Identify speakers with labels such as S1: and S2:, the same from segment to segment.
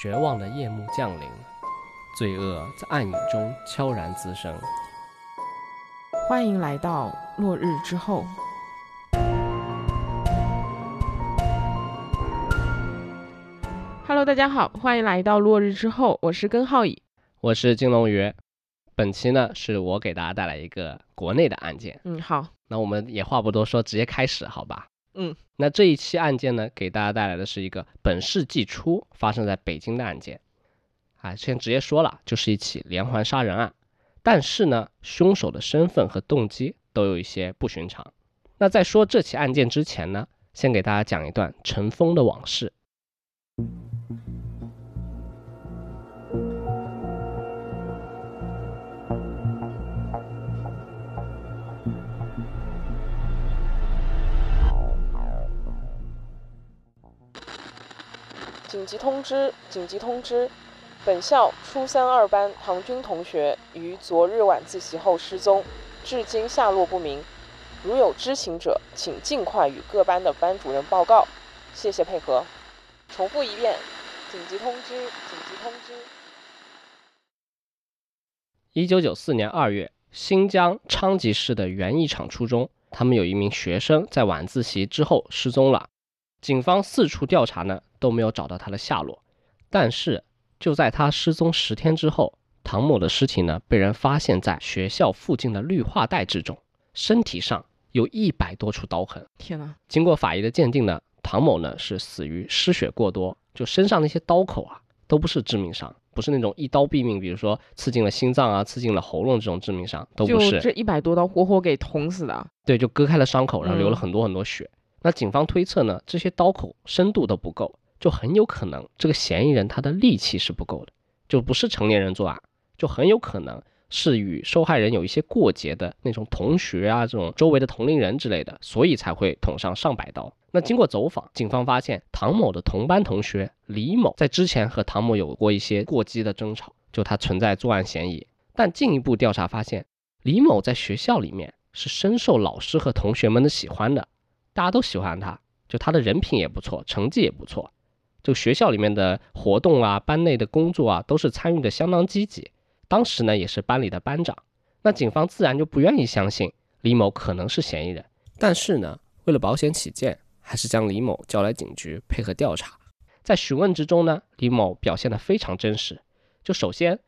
S1: 绝望的夜幕降临，罪恶在暗影中悄然滋生。
S2: 欢迎来到落日之后。Hello，大家好，欢迎来到落日之后，我是根浩乙，
S1: 我是金龙鱼。本期呢，是我给大家带来一个国内的案件。
S2: 嗯，好，
S1: 那我们也话不多说，直接开始，好吧？
S2: 嗯，
S1: 那这一期案件呢，给大家带来的是一个本世纪初发生在北京的案件，啊，先直接说了，就是一起连环杀人案，但是呢，凶手的身份和动机都有一些不寻常。那在说这起案件之前呢，先给大家讲一段尘封的往事。
S2: 紧急通知！紧急通知！本校初三二班唐军同学于昨日晚自习后失踪，至今下落不明。如有知情者，请尽快与各班的班主任报告。谢谢配合。重复一遍：紧急通知！紧急通知！
S1: 一九九四年二月，新疆昌吉市的园艺场初中，他们有一名学生在晚自习之后失踪了。警方四处调查呢。都没有找到他的下落，但是就在他失踪十天之后，唐某的尸体呢被人发现在学校附近的绿化带之中，身体上有一百多处刀痕。
S2: 天哪！
S1: 经过法医的鉴定呢，唐某呢是死于失血过多，就身上那些刀口啊都不是致命伤，不是那种一刀毙命，比如说刺进了心脏啊、刺进了喉咙这种致命伤都不是。
S2: 这一百多刀活活给捅死的。
S1: 对，就割开了伤口，然后流了很多很多血。那警方推测呢，这些刀口深度都不够。就很有可能这个嫌疑人他的力气是不够的，就不是成年人作案，就很有可能是与受害人有一些过节的那种同学啊，这种周围的同龄人之类的，所以才会捅上上百刀。那经过走访，警方发现唐某的同班同学李某在之前和唐某有过一些过激的争吵，就他存在作案嫌疑。但进一步调查发现，李某在学校里面是深受老师和同学们的喜欢的，大家都喜欢他，就他的人品也不错，成绩也不错。就学校里面的活动啊，班内的工作啊，都是参与的相当积极。当时呢，也是班里的班长。那警方自然就不愿意相信李某可能是嫌疑人。但是呢，为了保险起见，还是将李某叫来警局配合调查。在询问之中呢，李某表现得非常真实。就首先，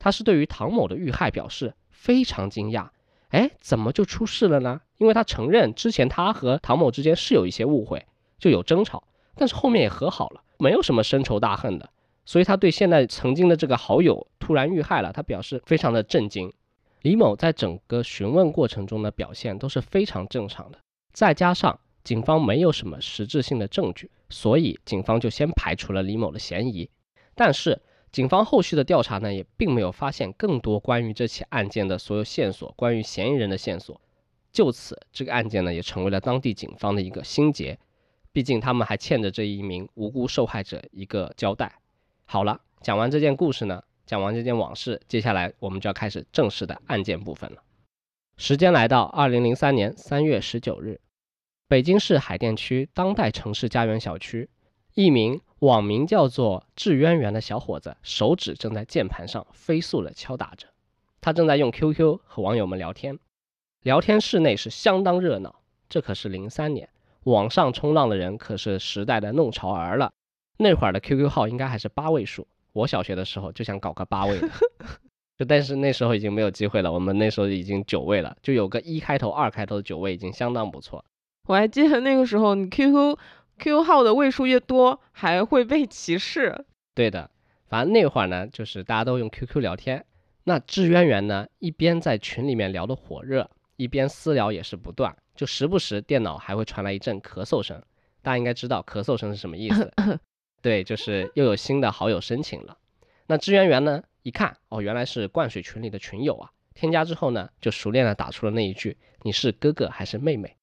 S1: 他是对于唐某的遇害表示非常惊讶。哎，怎么就出事了呢？因为他承认之前他和唐某之间是有一些误会，就有争吵，但是后面也和好了。没有什么深仇大恨的，所以他对现在曾经的这个好友突然遇害了，他表示非常的震惊。李某在整个询问过程中的表现都是非常正常的，再加上警方没有什么实质性的证据，所以警方就先排除了李某的嫌疑。但是警方后续的调查呢，也并没有发现更多关于这起案件的所有线索，关于嫌疑人的线索。就此，这个案件呢，也成为了当地警方的一个心结。毕竟他们还欠着这一名无辜受害者一个交代。好了，讲完这件故事呢，讲完这件往事，接下来我们就要开始正式的案件部分了。时间来到二零零三年三月十九日，北京市海淀区当代城市家园小区，一名网名叫做“智渊源”的小伙子，手指正在键盘上飞速的敲打着，他正在用 QQ 和网友们聊天，聊天室内是相当热闹。这可是零三年。网上冲浪的人可是时代的弄潮儿了，那会儿的 QQ 号应该还是八位数。我小学的时候就想搞个八位的，就但是那时候已经没有机会了。我们那时候已经九位了，就有个一开头、二开头的九位已经相当不错。
S2: 我还记得那个时候，你 QQ QQ 号的位数越多，还会被歧视。
S1: 对的，反正那会儿呢，就是大家都用 QQ 聊天。那志渊源呢，一边在群里面聊得火热，一边私聊也是不断。就时不时电脑还会传来一阵咳嗽声，大家应该知道咳嗽声是什么意思。对，就是又有新的好友申请了。那支援员呢，一看哦，原来是灌水群里的群友啊。添加之后呢，就熟练的打出了那一句：“你是哥哥还是妹妹？”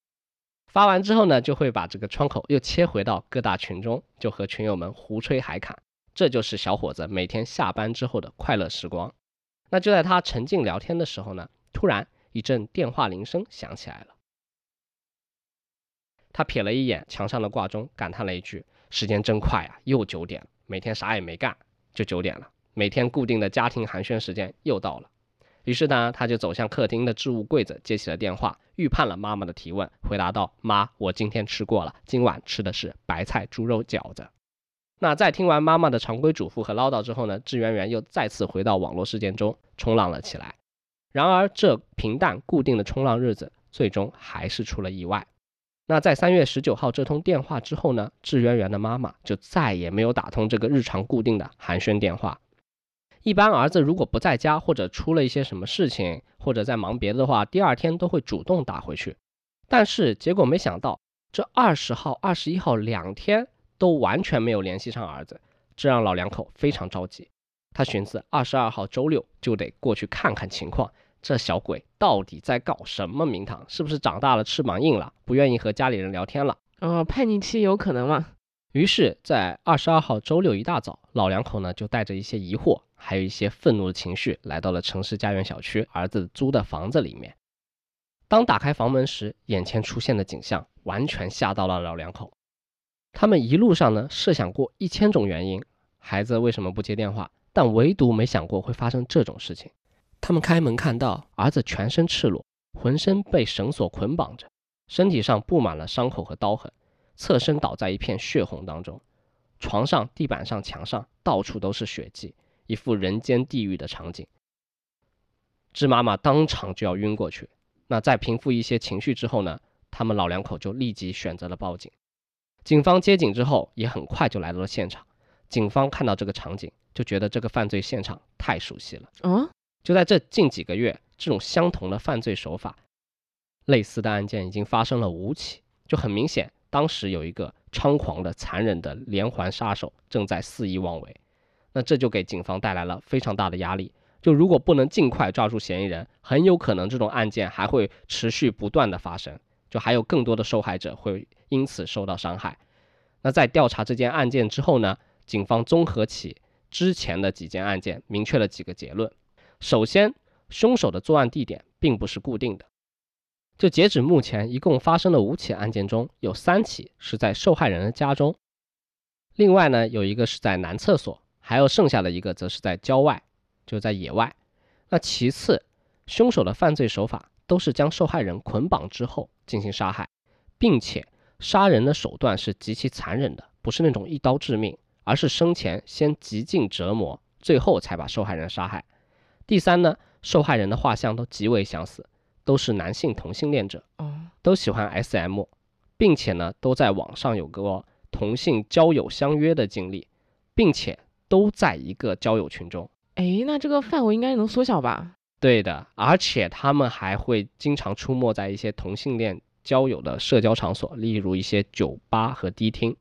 S1: 发完之后呢，就会把这个窗口又切回到各大群中，就和群友们胡吹海侃。这就是小伙子每天下班之后的快乐时光。那就在他沉浸聊天的时候呢，突然一阵电话铃声响起来了。他瞥了一眼墙上的挂钟，感叹了一句：“时间真快啊，又九点了。每天啥也没干，就九点了，每天固定的家庭寒暄时间又到了。于是呢，他就走向客厅的置物柜子，接起了电话，预判了妈妈的提问，回答道：“妈，我今天吃过了，今晚吃的是白菜猪肉饺子。”那在听完妈妈的常规嘱咐和唠叨之后呢，志媛媛又再次回到网络事件中冲浪了起来。然而，这平淡固定的冲浪日子，最终还是出了意外。那在三月十九号这通电话之后呢，志媛媛的妈妈就再也没有打通这个日常固定的寒暄电话。一般儿子如果不在家，或者出了一些什么事情，或者在忙别的话，第二天都会主动打回去。但是结果没想到，这二十号、二十一号两天都完全没有联系上儿子，这让老两口非常着急。他寻思，二十二号周六就得过去看看情况，这小鬼到底在搞什么名堂？是不是长大了翅膀硬了，不愿意和家里人聊天了？
S2: 哦，叛逆期有可能吗？
S1: 于是，在二十二号周六一大早，老两口呢就带着一些疑惑，还有一些愤怒的情绪，来到了城市家园小区儿子租的房子里面。当打开房门时，眼前出现的景象完全吓到了老两口。他们一路上呢设想过一千种原因，孩子为什么不接电话，但唯独没想过会发生这种事情。他们开门看到儿子全身赤裸，浑身被绳索捆绑着，身体上布满了伤口和刀痕。侧身倒在一片血红当中，床上、地板上、墙上到处都是血迹，一副人间地狱的场景。芝妈妈当场就要晕过去。那在平复一些情绪之后呢，他们老两口就立即选择了报警。警方接警之后，也很快就来到了现场。警方看到这个场景，就觉得这个犯罪现场太熟悉了。
S2: 嗯，
S1: 就在这近几个月，这种相同的犯罪手法，类似的案件已经发生了五起，就很明显。当时有一个猖狂的、残忍的连环杀手正在肆意妄为，那这就给警方带来了非常大的压力。就如果不能尽快抓住嫌疑人，很有可能这种案件还会持续不断的发生，就还有更多的受害者会因此受到伤害。那在调查这件案件之后呢，警方综合起之前的几件案件，明确了几个结论。首先，凶手的作案地点并不是固定的。就截止目前，一共发生了五起案件，中有三起是在受害人的家中，另外呢有一个是在男厕所，还有剩下的一个则是在郊外，就在野外。那其次，凶手的犯罪手法都是将受害人捆绑之后进行杀害，并且杀人的手段是极其残忍的，不是那种一刀致命，而是生前先极尽折磨，最后才把受害人杀害。第三呢，受害人的画像都极为相似。都是男性同性恋者，
S2: 哦，
S1: 都喜欢 SM，并且呢，都在网上有过同性交友相约的经历，并且都在一个交友群中。
S2: 哎，那这个范围应该能缩小吧？
S1: 对的，而且他们还会经常出没在一些同性恋交友的社交场所，例如一些酒吧和迪厅。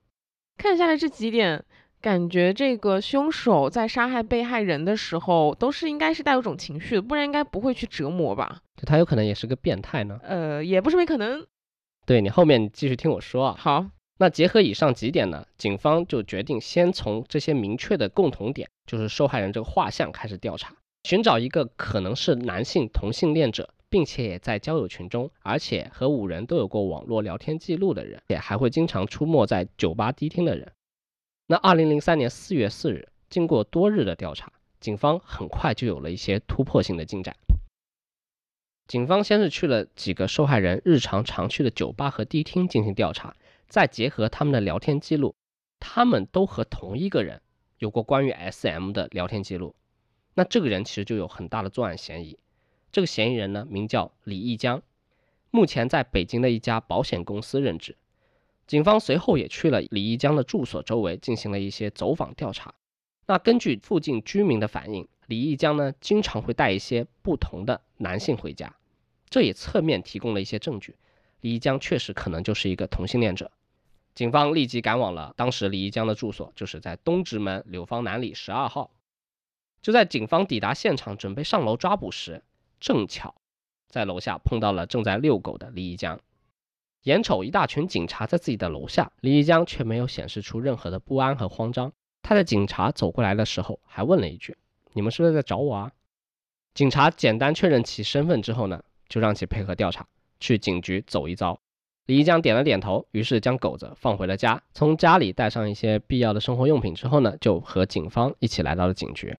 S2: 看下来这几点。感觉这个凶手在杀害被害人的时候，都是应该是带有种情绪的，不然应该不会去折磨吧？
S1: 就他有可能也是个变态呢。
S2: 呃，也不是没可能。
S1: 对你后面继续听我说啊。
S2: 好，
S1: 那结合以上几点呢，警方就决定先从这些明确的共同点，就是受害人这个画像开始调查，寻找一个可能是男性同性恋者，并且也在交友群中，而且和五人都有过网络聊天记录的人，也还会经常出没在酒吧迪厅的人。那二零零三年四月四日，经过多日的调查，警方很快就有了一些突破性的进展。警方先是去了几个受害人日常常去的酒吧和迪厅进行调查，再结合他们的聊天记录，他们都和同一个人有过关于 SM 的聊天记录。那这个人其实就有很大的作案嫌疑。这个嫌疑人呢，名叫李义江，目前在北京的一家保险公司任职。警方随后也去了李一江的住所周围进行了一些走访调查。那根据附近居民的反映，李一江呢经常会带一些不同的男性回家，这也侧面提供了一些证据，李一江确实可能就是一个同性恋者。警方立即赶往了当时李一江的住所，就是在东直门柳芳南里十二号。就在警方抵达现场准备上楼抓捕时，正巧在楼下碰到了正在遛狗的李一江。眼瞅一大群警察在自己的楼下，李一江却没有显示出任何的不安和慌张。他在警察走过来的时候，还问了一句：“你们是不是在找我啊？”警察简单确认其身份之后呢，就让其配合调查，去警局走一遭。李一江点了点头，于是将狗子放回了家，从家里带上一些必要的生活用品之后呢，就和警方一起来到了警局。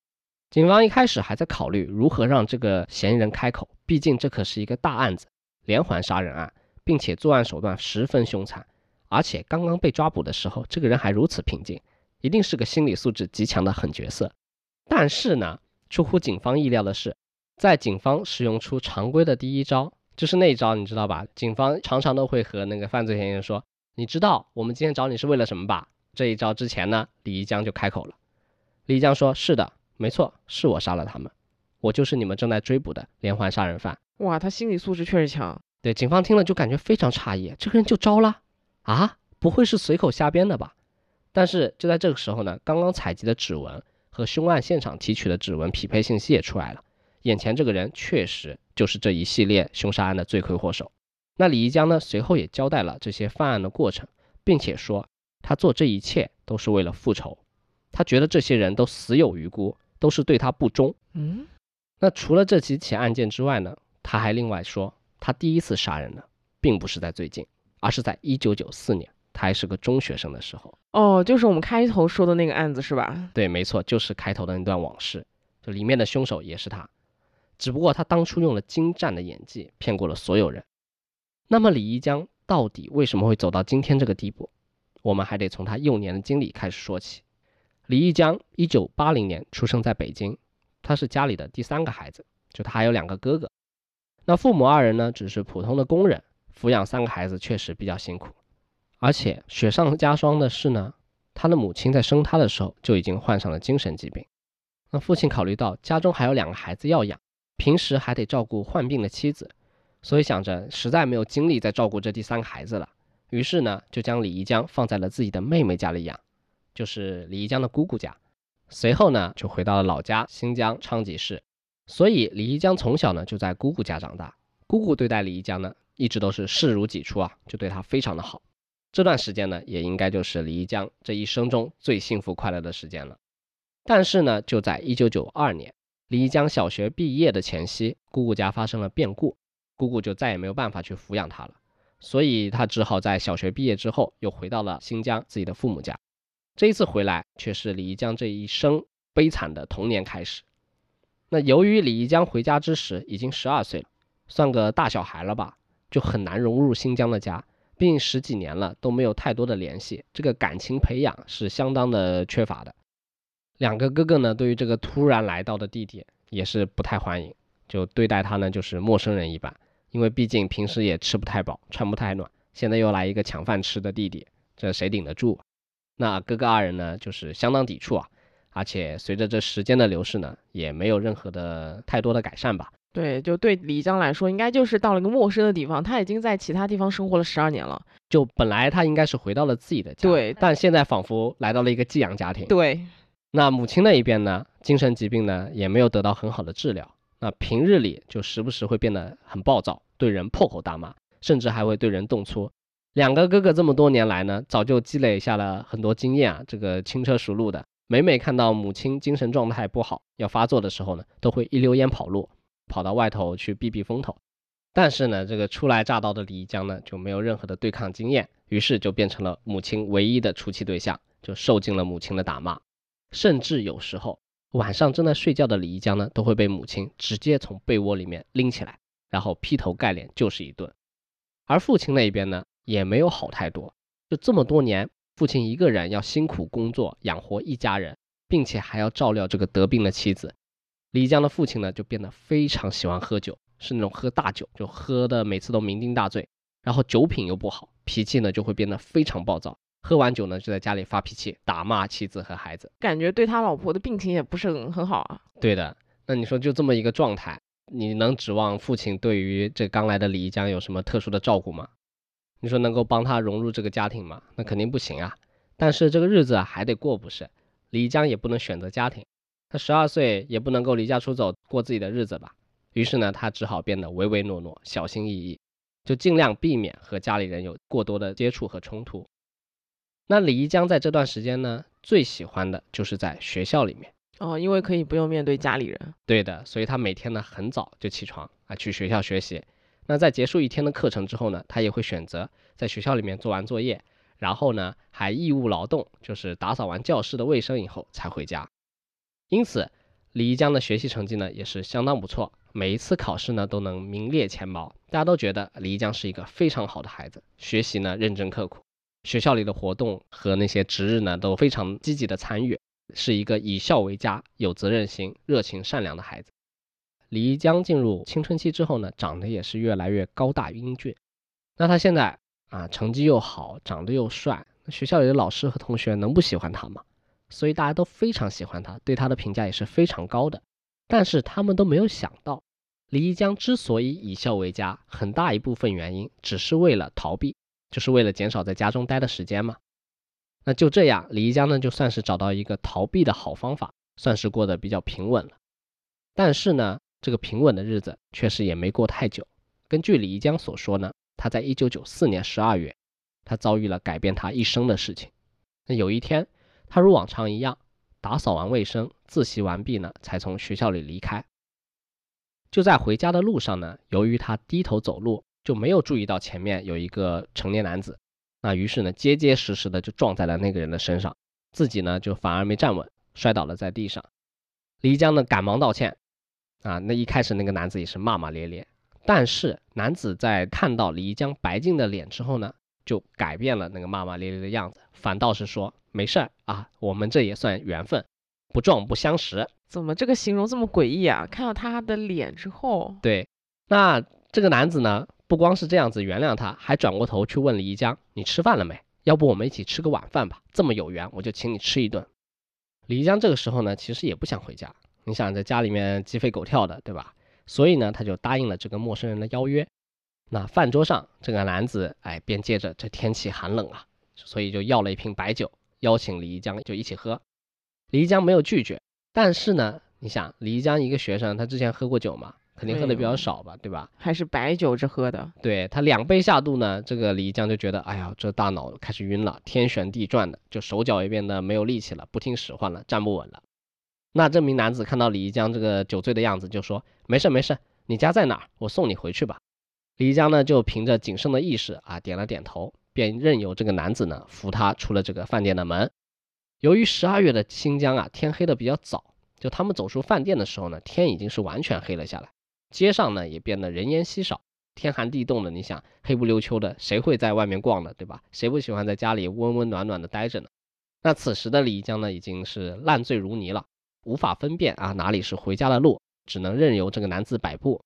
S1: 警方一开始还在考虑如何让这个嫌疑人开口，毕竟这可是一个大案子，连环杀人案，并且作案手段十分凶残，而且刚刚被抓捕的时候，这个人还如此平静，一定是个心理素质极强的狠角色。但是呢，出乎警方意料的是，在警方使用出常规的第一招。就是那一招，你知道吧？警方常常都会和那个犯罪嫌疑人说：“你知道我们今天找你是为了什么吧？”这一招之前呢，李一江就开口了。李一江说：“是的，没错，是我杀了他们，我就是你们正在追捕的连环杀人犯。”
S2: 哇，他心理素质确实强。
S1: 对，警方听了就感觉非常诧异，这个人就招了啊？不会是随口瞎编的吧？但是就在这个时候呢，刚刚采集的指纹和凶案现场提取的指纹匹配信息也出来了。眼前这个人确实就是这一系列凶杀案的罪魁祸首。那李一江呢？随后也交代了这些犯案的过程，并且说他做这一切都是为了复仇。他觉得这些人都死有余辜，都是对他不忠。
S2: 嗯，
S1: 那除了这几起案件之外呢？他还另外说，他第一次杀人呢，并不是在最近，而是在一九九四年，他还是个中学生的时候。
S2: 哦，就是我们开头说的那个案子是吧？
S1: 对，没错，就是开头的那段往事，就里面的凶手也是他。只不过他当初用了精湛的演技骗过了所有人。那么李一江到底为什么会走到今天这个地步？我们还得从他幼年的经历开始说起。李一江一九八零年出生在北京，他是家里的第三个孩子，就他还有两个哥哥。那父母二人呢，只是普通的工人，抚养三个孩子确实比较辛苦。而且雪上加霜的是呢，他的母亲在生他的时候就已经患上了精神疾病。那父亲考虑到家中还有两个孩子要养。平时还得照顾患病的妻子，所以想着实在没有精力再照顾这第三个孩子了，于是呢就将李一江放在了自己的妹妹家里养，就是李一江的姑姑家。随后呢就回到了老家新疆昌吉市。所以李一江从小呢就在姑姑家长大，姑姑对待李一江呢一直都是视如己出啊，就对他非常的好。这段时间呢也应该就是李一江这一生中最幸福快乐的时间了。但是呢就在一九九二年。李一江小学毕业的前夕，姑姑家发生了变故，姑姑就再也没有办法去抚养他了，所以他只好在小学毕业之后又回到了新疆自己的父母家。这一次回来，却是李一江这一生悲惨的童年开始。那由于李一江回家之时已经十二岁了，算个大小孩了吧，就很难融入新疆的家，毕竟十几年了都没有太多的联系，这个感情培养是相当的缺乏的。两个哥哥呢，对于这个突然来到的弟弟也是不太欢迎，就对待他呢就是陌生人一般。因为毕竟平时也吃不太饱，穿不太暖，现在又来一个抢饭吃的弟弟，这谁顶得住？那哥哥二人呢，就是相当抵触啊。而且随着这时间的流逝呢，也没有任何的太多的改善吧。
S2: 对，就对李江来说，应该就是到了一个陌生的地方，他已经在其他地方生活了十二年了。
S1: 就本来他应该是回到了自己的家，
S2: 对，
S1: 但现在仿佛来到了一个寄养家庭。
S2: 对。
S1: 那母亲那一边呢，精神疾病呢也没有得到很好的治疗。那平日里就时不时会变得很暴躁，对人破口大骂，甚至还会对人动粗。两个哥哥这么多年来呢，早就积累下了很多经验啊，这个轻车熟路的。每每看到母亲精神状态不好要发作的时候呢，都会一溜烟跑路，跑到外头去避避风头。但是呢，这个初来乍到的李一江呢就没有任何的对抗经验，于是就变成了母亲唯一的出气对象，就受尽了母亲的打骂。甚至有时候晚上正在睡觉的李一江呢，都会被母亲直接从被窝里面拎起来，然后劈头盖脸就是一顿。而父亲那边呢，也没有好太多。就这么多年，父亲一个人要辛苦工作养活一家人，并且还要照料这个得病的妻子。李江的父亲呢，就变得非常喜欢喝酒，是那种喝大酒，就喝的每次都酩酊大醉，然后酒品又不好，脾气呢就会变得非常暴躁。喝完酒呢，就在家里发脾气，打骂妻子和孩子，
S2: 感觉对他老婆的病情也不是很很好啊。
S1: 对的，那你说就这么一个状态，你能指望父亲对于这刚来的李一江有什么特殊的照顾吗？你说能够帮他融入这个家庭吗？那肯定不行啊。但是这个日子还得过，不是？李一江也不能选择家庭，他十二岁也不能够离家出走过自己的日子吧？于是呢，他只好变得唯唯诺诺、小心翼翼，就尽量避免和家里人有过多的接触和冲突。那李一江在这段时间呢，最喜欢的就是在学校里面
S2: 哦，因为可以不用面对家里人。
S1: 对的，所以他每天呢很早就起床啊，去学校学习。那在结束一天的课程之后呢，他也会选择在学校里面做完作业，然后呢还义务劳动，就是打扫完教室的卫生以后才回家。因此，李一江的学习成绩呢也是相当不错，每一次考试呢都能名列前茅，大家都觉得李一江是一个非常好的孩子，学习呢认真刻苦，学校里的活动和那些值日呢都非常积极的参与，是一个以校为家、有责任心、热情善良的孩子。李一江进入青春期之后呢，长得也是越来越高大英俊。那他现在啊，成绩又好，长得又帅，那学校里的老师和同学能不喜欢他吗？所以大家都非常喜欢他，对他的评价也是非常高的。但是他们都没有想到，李一江之所以以校为家，很大一部分原因只是为了逃避，就是为了减少在家中待的时间嘛。那就这样，李一江呢，就算是找到一个逃避的好方法，算是过得比较平稳了。但是呢，这个平稳的日子确实也没过太久。根据李一江所说呢，他在一九九四年十二月，他遭遇了改变他一生的事情。那有一天，他如往常一样打扫完卫生、自习完毕呢，才从学校里离开。就在回家的路上呢，由于他低头走路，就没有注意到前面有一个成年男子。那于是呢，结结实实的就撞在了那个人的身上，自己呢就反而没站稳，摔倒了在地上。李一江呢赶忙道歉。啊，那一开始那个男子也是骂骂咧咧，但是男子在看到李一江白净的脸之后呢，就改变了那个骂骂咧咧的样子，反倒是说没事儿啊，我们这也算缘分，不撞不相识。
S2: 怎么这个形容这么诡异啊？看到他的脸之后，
S1: 对，那这个男子呢，不光是这样子原谅他，还转过头去问李一江：“你吃饭了没？要不我们一起吃个晚饭吧？这么有缘，我就请你吃一顿。”李一江这个时候呢，其实也不想回家。你想在家里面鸡飞狗跳的，对吧？所以呢，他就答应了这个陌生人的邀约。那饭桌上，这个男子哎，便借着这天气寒冷啊，所以就要了一瓶白酒，邀请李一江就一起喝。李一江没有拒绝，但是呢，你想李一江一个学生，他之前喝过酒嘛，肯定喝的比较少吧，对吧？
S2: 还是白酒这喝的。
S1: 对他两杯下肚呢，这个李一江就觉得，哎呀，这大脑开始晕了，天旋地转的，就手脚也变得没有力气了，不听使唤了，站不稳了。那这名男子看到李一江这个酒醉的样子，就说：“没事没事，你家在哪儿？我送你回去吧。”李一江呢，就凭着仅剩的意识啊，点了点头，便任由这个男子呢扶他出了这个饭店的门。由于十二月的新疆啊，天黑的比较早，就他们走出饭店的时候呢，天已经是完全黑了下来，街上呢也变得人烟稀少，天寒地冻的，你想黑不溜秋的，谁会在外面逛呢？对吧？谁不喜欢在家里温温暖暖的待着呢？那此时的李一江呢，已经是烂醉如泥了。无法分辨啊哪里是回家的路，只能任由这个男子摆布。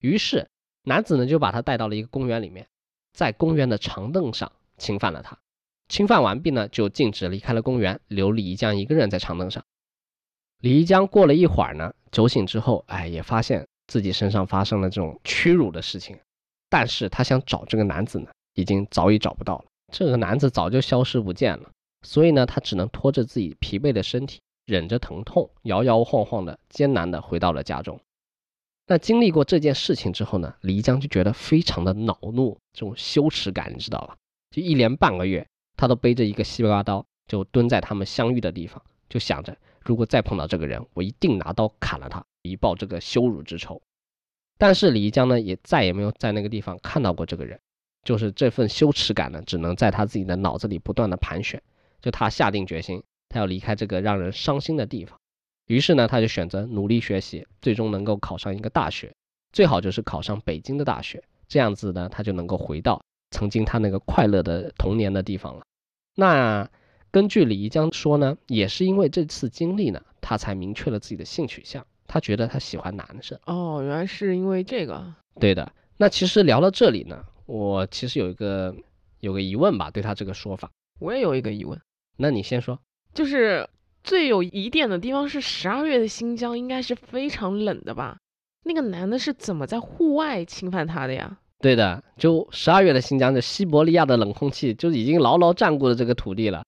S1: 于是男子呢就把他带到了一个公园里面，在公园的长凳上侵犯了他。侵犯完毕呢，就径直离开了公园，留李一江一个人在长凳上。李一江过了一会儿呢，酒醒之后，哎，也发现自己身上发生了这种屈辱的事情。但是他想找这个男子呢，已经早已找不到了。这个男子早就消失不见了。所以呢，他只能拖着自己疲惫的身体。忍着疼痛，摇摇晃晃的，艰难的回到了家中。那经历过这件事情之后呢，李江就觉得非常的恼怒，这种羞耻感，你知道吧？就一连半个月，他都背着一个西瓜刀，就蹲在他们相遇的地方，就想着，如果再碰到这个人，我一定拿刀砍了他，以报这个羞辱之仇。但是李江呢，也再也没有在那个地方看到过这个人，就是这份羞耻感呢，只能在他自己的脑子里不断的盘旋。就他下定决心。他要离开这个让人伤心的地方，于是呢，他就选择努力学习，最终能够考上一个大学，最好就是考上北京的大学，这样子呢，他就能够回到曾经他那个快乐的童年的地方了。那根据李一江说呢，也是因为这次经历呢，他才明确了自己的性取向，他觉得他喜欢男生。
S2: 哦，原来是因为这个。
S1: 对的。那其实聊到这里呢，我其实有一个有个疑问吧，对他这个说法，
S2: 我也有一个疑问。
S1: 那你先说。
S2: 就是最有疑点的地方是十二月的新疆应该是非常冷的吧？那个男的是怎么在户外侵犯她的呀？
S1: 对的，就十二月的新疆，这西伯利亚的冷空气就已经牢牢占据了这个土地了，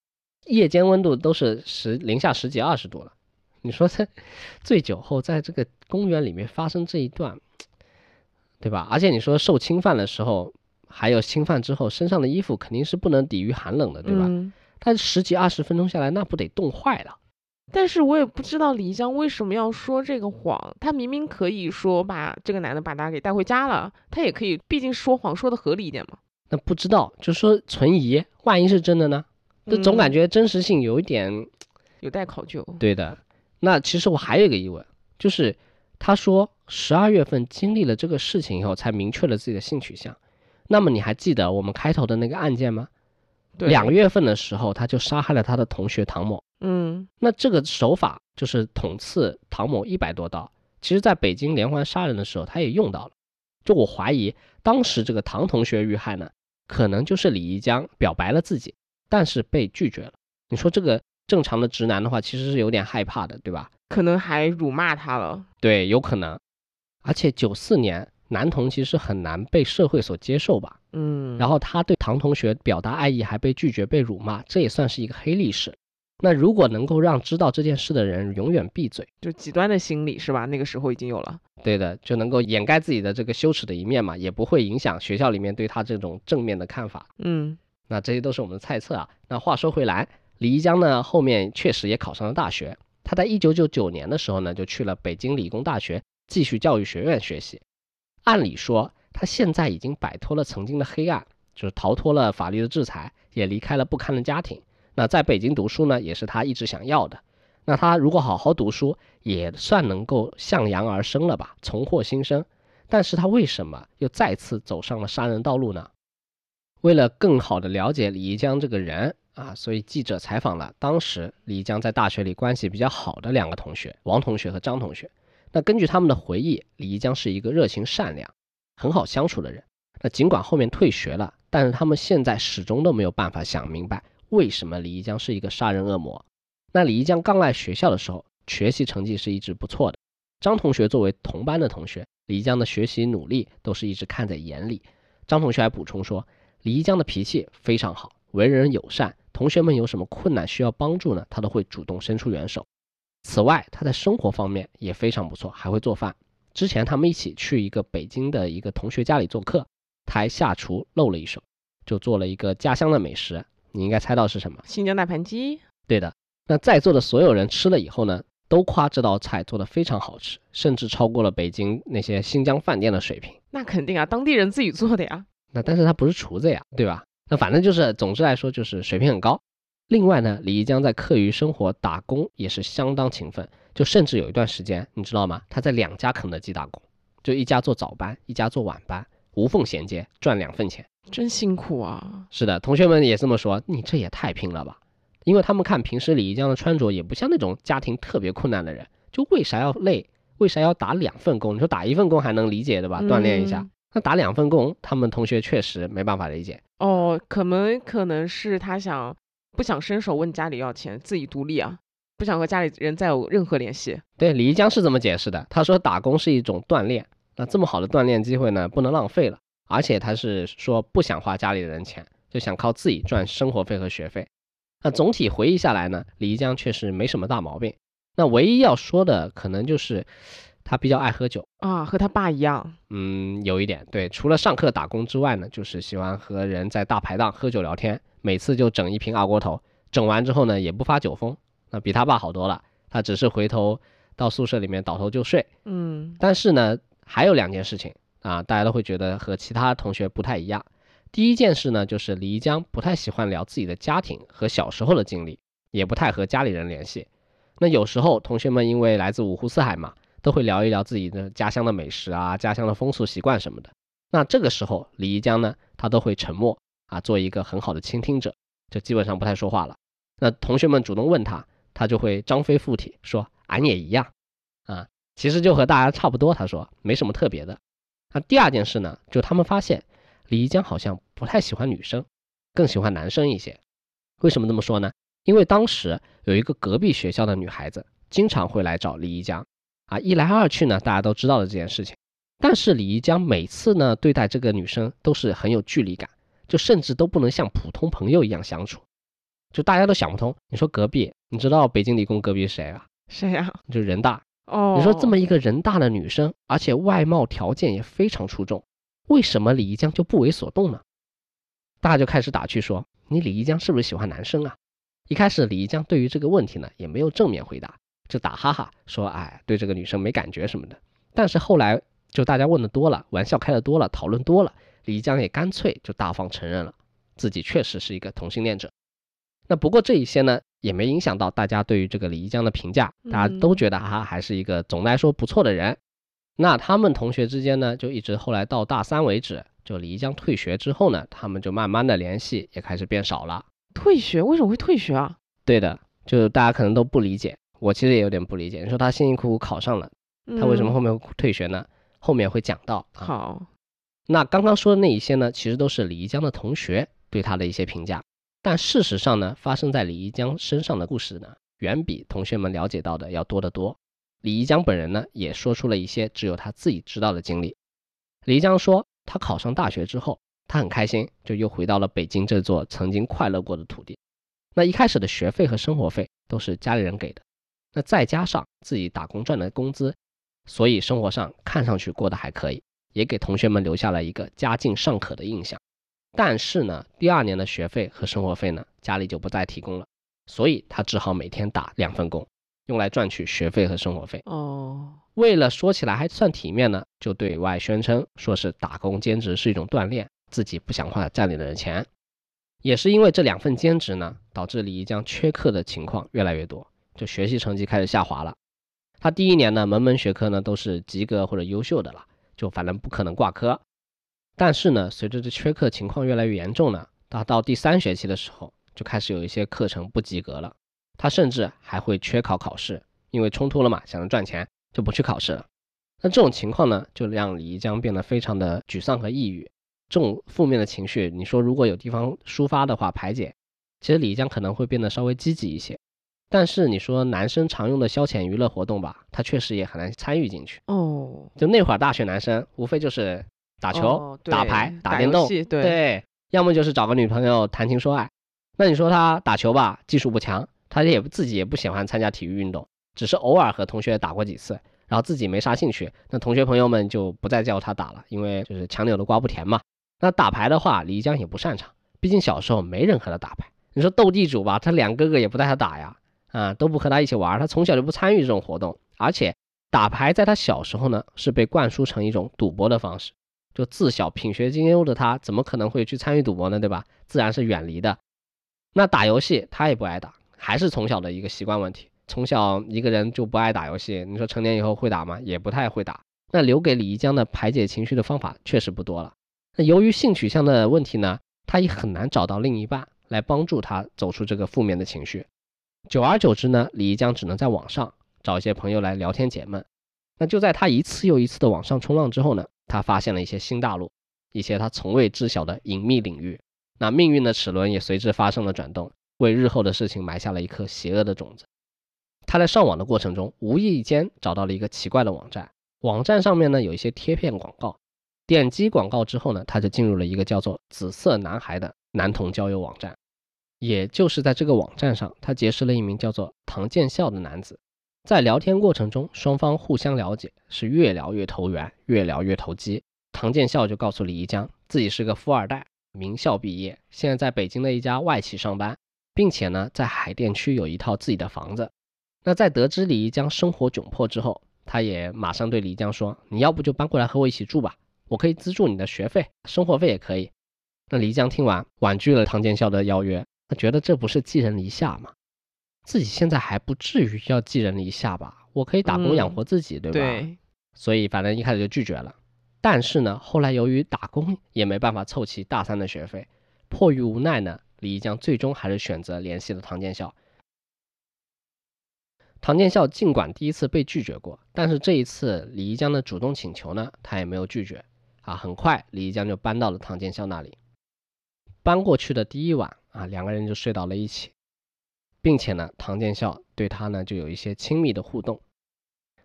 S1: 夜间温度都是十零下十几二十度了。你说这醉酒后在这个公园里面发生这一段，对吧？而且你说受侵犯的时候，还有侵犯之后身上的衣服肯定是不能抵御寒冷的，对吧？他十几二十分钟下来，那不得冻坏了？
S2: 但是我也不知道李江为什么要说这个谎，他明明可以说把这个男的把他给带回家了，他也可以，毕竟说谎说的合理一点嘛。
S1: 那不知道，就说存疑，万一是真的呢？这总感觉真实性有一点
S2: 有待考究。
S1: 对的，那其实我还有一个疑问，就是他说十二月份经历了这个事情以后才明确了自己的性取向，那么你还记得我们开头的那个案件吗？两月份的时候他就杀害了他的同学唐某。
S2: 嗯，
S1: 那这个手法就是捅刺唐某一百多刀，其实在北京连环杀人的时候他也用到了。就我怀疑当时这个唐同学遇害呢，可能就是李一江表白了自己，但是被拒绝了。你说这个正常的直男的话，其实是有点害怕的，对吧？
S2: 可能还辱骂他了。
S1: 对，有可能。而且九四年男同其实很难被社会所接受吧？
S2: 嗯。
S1: 然后他对唐同学表达爱意还被拒绝、被辱骂，这也算是一个黑历史。那如果能够让知道这件事的人永远闭嘴，
S2: 就极端的心理是吧？那个时候已经有了，
S1: 对的，就能够掩盖自己的这个羞耻的一面嘛，也不会影响学校里面对他这种正面的看法。
S2: 嗯，
S1: 那这些都是我们的猜测啊。那话说回来，李一江呢，后面确实也考上了大学。他在一九九九年的时候呢，就去了北京理工大学继续教育学院学习。按理说，他现在已经摆脱了曾经的黑暗，就是逃脱了法律的制裁，也离开了不堪的家庭。那在北京读书呢，也是他一直想要的。那他如果好好读书，也算能够向阳而生了吧，重获新生。但是他为什么又再次走上了杀人道路呢？为了更好的了解李一江这个人啊，所以记者采访了当时李一江在大学里关系比较好的两个同学，王同学和张同学。那根据他们的回忆，李一江是一个热情善良、很好相处的人。那尽管后面退学了，但是他们现在始终都没有办法想明白。为什么李一江是一个杀人恶魔？那李一江刚来学校的时候，学习成绩是一直不错的。张同学作为同班的同学，李一江的学习努力都是一直看在眼里。张同学还补充说，李一江的脾气非常好，为人友善，同学们有什么困难需要帮助呢，他都会主动伸出援手。此外，他在生活方面也非常不错，还会做饭。之前他们一起去一个北京的一个同学家里做客，他还下厨露了一手，就做了一个家乡的美食。你应该猜到是什么？
S2: 新疆大盘鸡。
S1: 对的。那在座的所有人吃了以后呢，都夸这道菜做的非常好吃，甚至超过了北京那些新疆饭店的水平。
S2: 那肯定啊，当地人自己做的呀。
S1: 那但是他不是厨子呀，对吧？那反正就是，总之来说就是水平很高。另外呢，李一江在课余生活打工也是相当勤奋，就甚至有一段时间，你知道吗？他在两家肯德基打工，就一家做早班，一家做晚班，无缝衔接，赚两份钱。
S2: 真辛苦啊！
S1: 是的，同学们也这么说。你这也太拼了吧！因为他们看平时李一江的穿着，也不像那种家庭特别困难的人。就为啥要累？为啥要打两份工？你说打一份工还能理解对吧？锻炼一下。那打两份工，他们同学确实没办法理解。
S2: 哦，可能可能是他想不想伸手问家里要钱，自己独立啊，不想和家里人再有任何联系。
S1: 对，李一江是这么解释的。他说打工是一种锻炼，那这么好的锻炼机会呢，不能浪费了。而且他是说不想花家里的人钱，就想靠自己赚生活费和学费。那总体回忆下来呢，李一江确实没什么大毛病。那唯一要说的可能就是他比较爱喝酒
S2: 啊，和他爸一样。
S1: 嗯，有一点对。除了上课打工之外呢，就是喜欢和人在大排档喝酒聊天，每次就整一瓶二锅头，整完之后呢也不发酒疯，那比他爸好多了。他只是回头到宿舍里面倒头就睡。
S2: 嗯，
S1: 但是呢还有两件事情。啊，大家都会觉得和其他同学不太一样。第一件事呢，就是李一江不太喜欢聊自己的家庭和小时候的经历，也不太和家里人联系。那有时候同学们因为来自五湖四海嘛，都会聊一聊自己的家乡的美食啊、家乡的风俗习惯什么的。那这个时候，李一江呢，他都会沉默啊，做一个很好的倾听者，就基本上不太说话了。那同学们主动问他，他就会张飞附体说：“俺也一样。”啊，其实就和大家差不多。他说没什么特别的。那第二件事呢，就他们发现李一江好像不太喜欢女生，更喜欢男生一些。为什么这么说呢？因为当时有一个隔壁学校的女孩子经常会来找李一江，啊，一来二去呢，大家都知道了这件事情。但是李一江每次呢对待这个女生都是很有距离感，就甚至都不能像普通朋友一样相处，就大家都想不通。你说隔壁，你知道北京理工隔壁谁啊？
S2: 谁呀？
S1: 就人大。
S2: 哦，
S1: 你说这么一个人大的女生，而且外貌条件也非常出众，为什么李一江就不为所动呢？大家就开始打趣说：“你李一江是不是喜欢男生啊？”一开始李一江对于这个问题呢也没有正面回答，就打哈哈说：“哎，对这个女生没感觉什么的。”但是后来就大家问的多了，玩笑开的多了，讨论多了，李一江也干脆就大方承认了自己确实是一个同性恋者。那不过这一些呢也没影响到大家对于这个李一江的评价，大家都觉得他还是一个总的来说不错的人。那他们同学之间呢就一直后来到大三为止，就李一江退学之后呢，他们就慢慢的联系也开始变少了。
S2: 退学为什么会退学啊？
S1: 对的，就大家可能都不理解，我其实也有点不理解。你说他辛辛苦苦考上了，他为什么后面会退学呢？后面会讲到。
S2: 好，
S1: 那刚刚说的那一些呢，其实都是李一江的同学对他的一些评价。但事实上呢，发生在李一江身上的故事呢，远比同学们了解到的要多得多。李一江本人呢，也说出了一些只有他自己知道的经历。李一江说，他考上大学之后。他很开心，就又回到了北京这座曾经快乐过的土地。那一开始的学费和生活费都是家里人给的，那再加上自己打工赚的工资，所以生活上看上去过得还可以，也给同学们留下了一个家境尚可的印象。但是呢，第二年的学费和生活费呢，家里就不再提供了，所以他只好每天打两份工，用来赚取学费和生活费。
S2: 哦，
S1: 为了说起来还算体面呢，就对外宣称说是打工兼职是一种锻炼。自己不想花家里的人钱，也是因为这两份兼职呢，导致李一江缺课的情况越来越多，就学习成绩开始下滑了。他第一年呢，门门学科呢都是及格或者优秀的了，就反正不可能挂科。但是呢，随着这缺课情况越来越严重呢，到到第三学期的时候，就开始有一些课程不及格了。他甚至还会缺考考试，因为冲突了嘛，想着赚钱就不去考试了。那这种情况呢，就让李一江变得非常的沮丧和抑郁。这种负面的情绪，你说如果有地方抒发的话，排解，其实李一江可能会变得稍微积极一些。但是你说男生常用的消遣娱乐活动吧，他确实也很难参与进去。
S2: 哦，
S1: 就那会儿大学男生无非就是打球、打牌、打电动，
S2: 对，
S1: 要么就是找个女朋友谈情说爱。那你说他打球吧，技术不强，他也自己也不喜欢参加体育运动，只是偶尔和同学打过几次，然后自己没啥兴趣，那同学朋友们就不再叫他打了，因为就是强扭的瓜不甜嘛。那打牌的话，李江也不擅长，毕竟小时候没人和他打牌。你说斗地主吧，他两哥哥也不带他打呀，啊，都不和他一起玩，他从小就不参与这种活动。而且打牌在他小时候呢，是被灌输成一种赌博的方式，就自小品学兼优的他，怎么可能会去参与赌博呢？对吧？自然是远离的。那打游戏他也不爱打，还是从小的一个习惯问题。从小一个人就不爱打游戏，你说成年以后会打吗？也不太会打。那留给李一江的排解情绪的方法确实不多了。那由于性取向的问题呢，他也很难找到另一半来帮助他走出这个负面的情绪。久而久之呢，李一江只能在网上找一些朋友来聊天解闷。那就在他一次又一次的网上冲浪之后呢，他发现了一些新大陆，一些他从未知晓的隐秘领域。那命运的齿轮也随之发生了转动，为日后的事情埋下了一颗邪恶的种子。他在上网的过程中，无意间找到了一个奇怪的网站，网站上面呢有一些贴片广告。点击广告之后呢，他就进入了一个叫做“紫色男孩”的男童交友网站。也就是在这个网站上，他结识了一名叫做唐建孝的男子。在聊天过程中，双方互相了解，是越聊越投缘，越聊越投机。唐建孝就告诉李一江，自己是个富二代，名校毕业，现在在北京的一家外企上班，并且呢，在海淀区有一套自己的房子。那在得知李一江生活窘迫之后，他也马上对李一江说：“你要不就搬过来和我一起住吧。”我可以资助你的学费、生活费也可以。那黎江听完，婉拒了唐建孝的邀约。他觉得这不是寄人篱下吗？自己现在还不至于要寄人篱下吧？我可以打工养活自己，对吧？
S2: 对。
S1: 所以反正一开始就拒绝了。但是呢，后来由于打工也没办法凑齐大三的学费，迫于无奈呢，李一江最终还是选择联系了唐建校。唐建校尽管第一次被拒绝过，但是这一次李一江的主动请求呢，他也没有拒绝。啊，很快李一江就搬到了唐建校那里。搬过去的第一晚啊，两个人就睡到了一起，并且呢，唐建孝对他呢就有一些亲密的互动。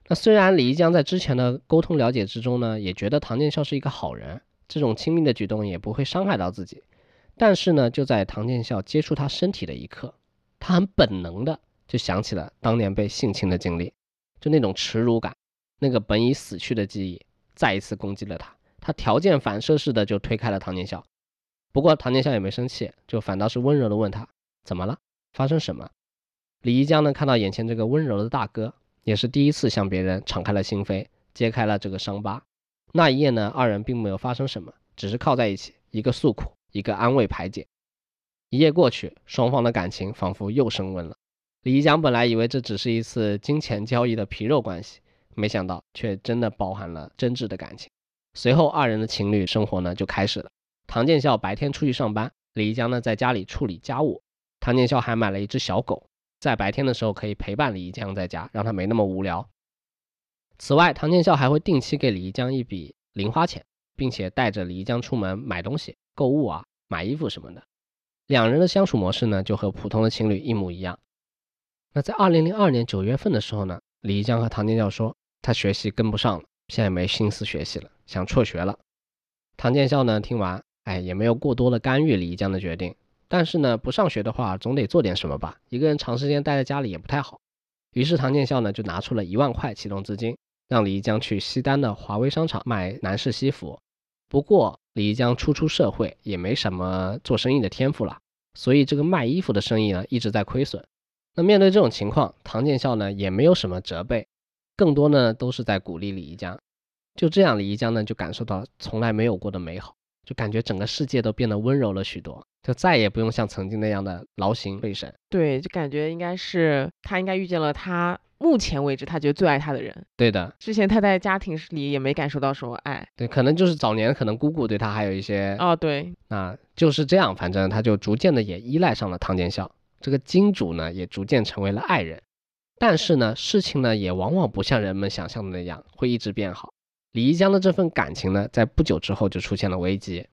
S1: 那虽然李一江在之前的沟通了解之中呢，也觉得唐建孝是一个好人，这种亲密的举动也不会伤害到自己，但是呢，就在唐建孝接触他身体的一刻，他很本能的就想起了当年被性侵的经历，就那种耻辱感，那个本已死去的记忆再一次攻击了他。他条件反射似的就推开了唐建孝，不过唐建孝也没生气，就反倒是温柔的问他怎么了？发生什么？李一江呢，看到眼前这个温柔的大哥，也是第一次向别人敞开了心扉，揭开了这个伤疤。那一夜呢，二人并没有发生什么，只是靠在一起，一个诉苦，一个安慰排解。一夜过去，双方的感情仿佛又升温了。李一江本来以为这只是一次金钱交易的皮肉关系，没想到却真的包含了真挚的感情。随后，二人的情侣生活呢就开始了。唐建孝白天出去上班，李一江呢在家里处理家务。唐建孝还买了一只小狗。在白天的时候可以陪伴李一江在家，让他没那么无聊。此外，唐建孝还会定期给李一江一笔零花钱，并且带着李一江出门买东西、购物啊、买衣服什么的。两人的相处模式呢，就和普通的情侣一模一样。那在二零零二年九月份的时候呢，李一江和唐建孝说他学习跟不上了，现在没心思学习了，想辍学了。唐建孝呢听完，哎，也没有过多的干预李一江的决定。但是呢，不上学的话，总得做点什么吧。一个人长时间待在家里也不太好。于是唐建孝呢，就拿出了一万块启动资金，让李一江去西单的华威商场卖男士西服。不过李一江初出社会，也没什么做生意的天赋了，所以这个卖衣服的生意呢，一直在亏损。那面对这种情况，唐建孝呢，也没有什么责备，更多呢，都是在鼓励李一江。就这样，李一江呢，就感受到从来没有过的美好。就感觉整个世界都变得温柔了许多，就再也不用像曾经那样的劳心费神。
S2: 对，就感觉应该是他应该遇见了他目前为止他觉得最爱他的人。
S1: 对的，
S2: 之前他在家庭里也没感受到什么爱。
S1: 对，可能就是早年可能姑姑对他还有一些
S2: 哦，对，
S1: 啊，就是这样，反正他就逐渐的也依赖上了唐建孝，这个金主呢也逐渐成为了爱人。但是呢，事情呢也往往不像人们想象的那样会一直变好。李一江的这份感情呢，在不久之后就出现了危机，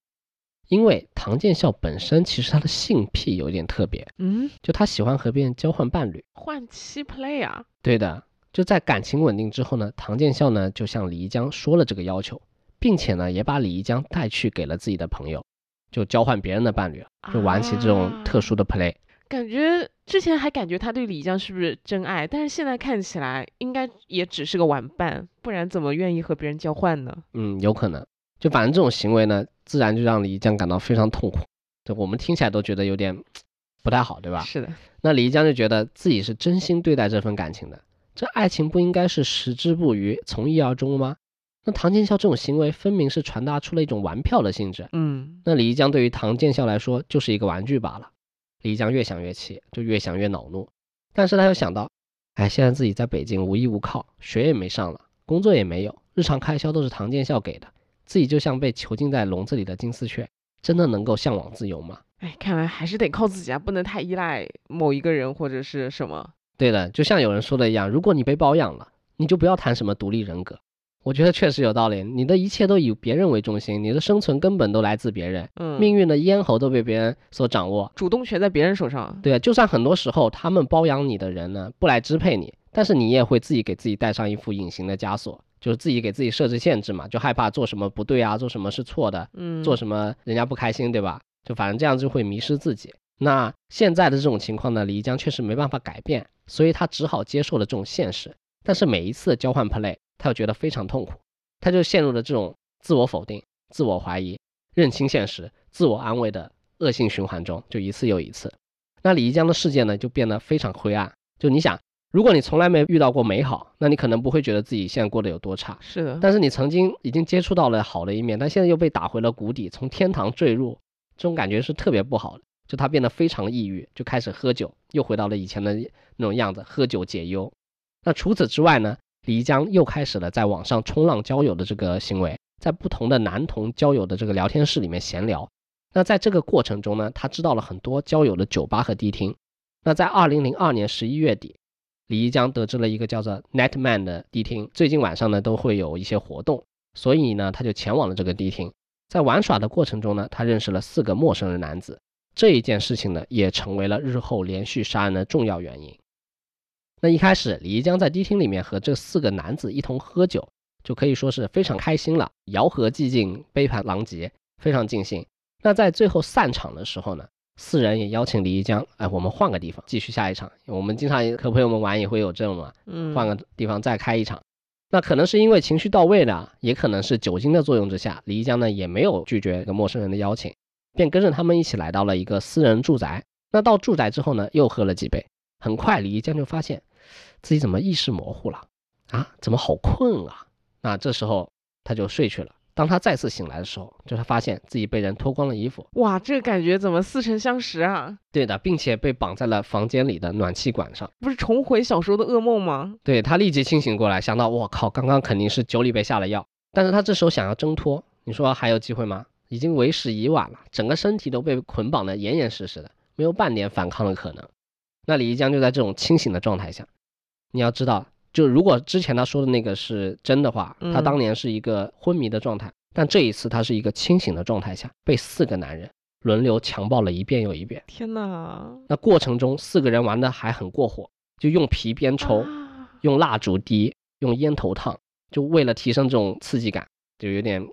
S1: 因为唐建孝本身其实他的性癖有点特别，
S2: 嗯，
S1: 就他喜欢和别人交换伴侣，
S2: 换妻 play 啊。
S1: 对的，就在感情稳定之后呢，唐建孝呢就向李一江说了这个要求，并且呢也把李一江带去给了自己的朋友，就交换别人的伴侣，就玩起这种特殊的 play。
S2: 感觉之前还感觉他对李江是不是真爱，但是现在看起来应该也只是个玩伴，不然怎么愿意和别人交换呢？
S1: 嗯，有可能。就反正这种行为呢，自然就让李江感到非常痛苦。就我们听起来都觉得有点不太好，对吧？
S2: 是的。
S1: 那李江就觉得自己是真心对待这份感情的，这爱情不应该是矢志不渝，从一而终吗？那唐建孝这种行为分明是传达出了一种玩票的性质。
S2: 嗯，
S1: 那李江对于唐建孝来说就是一个玩具罢了。李江越想越气，就越想越恼怒。但是他又想到，哎，现在自己在北京无依无靠，学也没上了，工作也没有，日常开销都是唐建孝给的，自己就像被囚禁在笼子里的金丝雀，真的能够向往自由吗？
S2: 哎，看来还是得靠自己啊，不能太依赖某一个人或者是什么。
S1: 对的，就像有人说的一样，如果你被包养了，你就不要谈什么独立人格。我觉得确实有道理。你的一切都以别人为中心，你的生存根本都来自别人。
S2: 嗯，
S1: 命运的咽喉都被别人所掌握，
S2: 主动权在别人手上。
S1: 对啊，就算很多时候他们包养你的人呢不来支配你，但是你也会自己给自己戴上一副隐形的枷锁，就是自己给自己设置限制嘛，就害怕做什么不对啊，做什么是错的，
S2: 嗯，
S1: 做什么人家不开心，对吧？就反正这样就会迷失自己。那现在的这种情况呢，李一江确实没办法改变，所以他只好接受了这种现实。但是每一次交换 play，他又觉得非常痛苦。他就陷入了这种自我否定、自我怀疑、认清现实、自我安慰的恶性循环中，就一次又一次。那李一江的世界呢，就变得非常灰暗。就你想，如果你从来没遇到过美好，那你可能不会觉得自己现在过得有多差。
S2: 是的。
S1: 但是你曾经已经接触到了好的一面，但现在又被打回了谷底，从天堂坠入，这种感觉是特别不好的。就他变得非常抑郁，就开始喝酒，又回到了以前的那种样子，喝酒解忧。那除此之外呢？李江又开始了在网上冲浪交友的这个行为，在不同的男同交友的这个聊天室里面闲聊。那在这个过程中呢，他知道了很多交友的酒吧和迪厅。那在二零零二年十一月底，李一江得知了一个叫做 Netman 的迪厅，最近晚上呢都会有一些活动，所以呢他就前往了这个迪厅。在玩耍的过程中呢，他认识了四个陌生的男子。这一件事情呢，也成为了日后连续杀人的重要原因。那一开始，李一江在迪厅里面和这四个男子一同喝酒，就可以说是非常开心了，摇合寂静，杯盘狼藉，非常尽兴。那在最后散场的时候呢，四人也邀请李一江，哎，我们换个地方继续下一场。我们经常和朋友们玩也会有这种嘛，
S2: 嗯，
S1: 换个地方再开一场。那可能是因为情绪到位了，也可能是酒精的作用之下，李一江呢也没有拒绝一个陌生人的邀请，便跟着他们一起来到了一个私人住宅。那到住宅之后呢，又喝了几杯。很快，李一江就发现自己怎么意识模糊了啊？怎么好困啊？那这时候他就睡去了。当他再次醒来的时候，就他发现自己被人脱光了衣服。
S2: 哇，这个感觉怎么似曾相识啊？
S1: 对的，并且被绑在了房间里的暖气管上，
S2: 不是重回小时候的噩梦吗？
S1: 对他立即清醒过来，想到我靠，刚刚肯定是酒里被下了药。但是他这时候想要挣脱，你说还有机会吗？已经为时已晚了，整个身体都被捆绑的严严实实的，没有半点反抗的可能。那李一江就在这种清醒的状态下，你要知道。就如果之前他说的那个是真的话，他当年是一个昏迷的状态，但这一次他是一个清醒的状态下，被四个男人轮流强暴了一遍又一遍。
S2: 天哪！
S1: 那过程中四个人玩的还很过火，就用皮鞭抽，用蜡烛滴，用烟头烫，就为了提升这种刺激感，就有点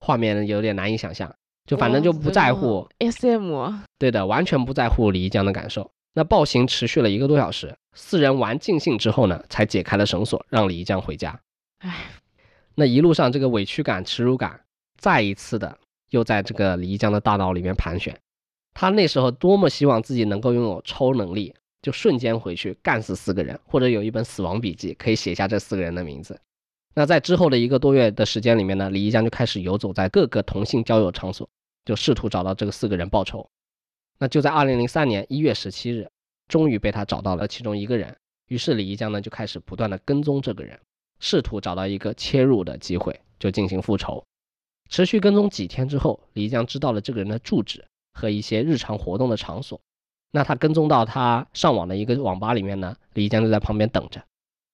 S1: 画面有点难以想象，就反正就不在乎
S2: SM，
S1: 对的，完全不在乎李一江的感受。那暴行持续了一个多小时，四人玩尽兴之后呢，才解开了绳索，让李一江回家。
S2: 唉，
S1: 那一路上这个委屈感、耻辱感，再一次的又在这个李一江的大脑里面盘旋。他那时候多么希望自己能够拥有超能力，就瞬间回去干死四个人，或者有一本死亡笔记可以写下这四个人的名字。那在之后的一个多月的时间里面呢，李一江就开始游走在各个同性交友场所，就试图找到这个四个人报仇。那就在二零零三年一月十七日，终于被他找到了其中一个人。于是李一江呢就开始不断的跟踪这个人，试图找到一个切入的机会，就进行复仇。持续跟踪几天之后，李一江知道了这个人的住址和一些日常活动的场所。那他跟踪到他上网的一个网吧里面呢，李一江就在旁边等着，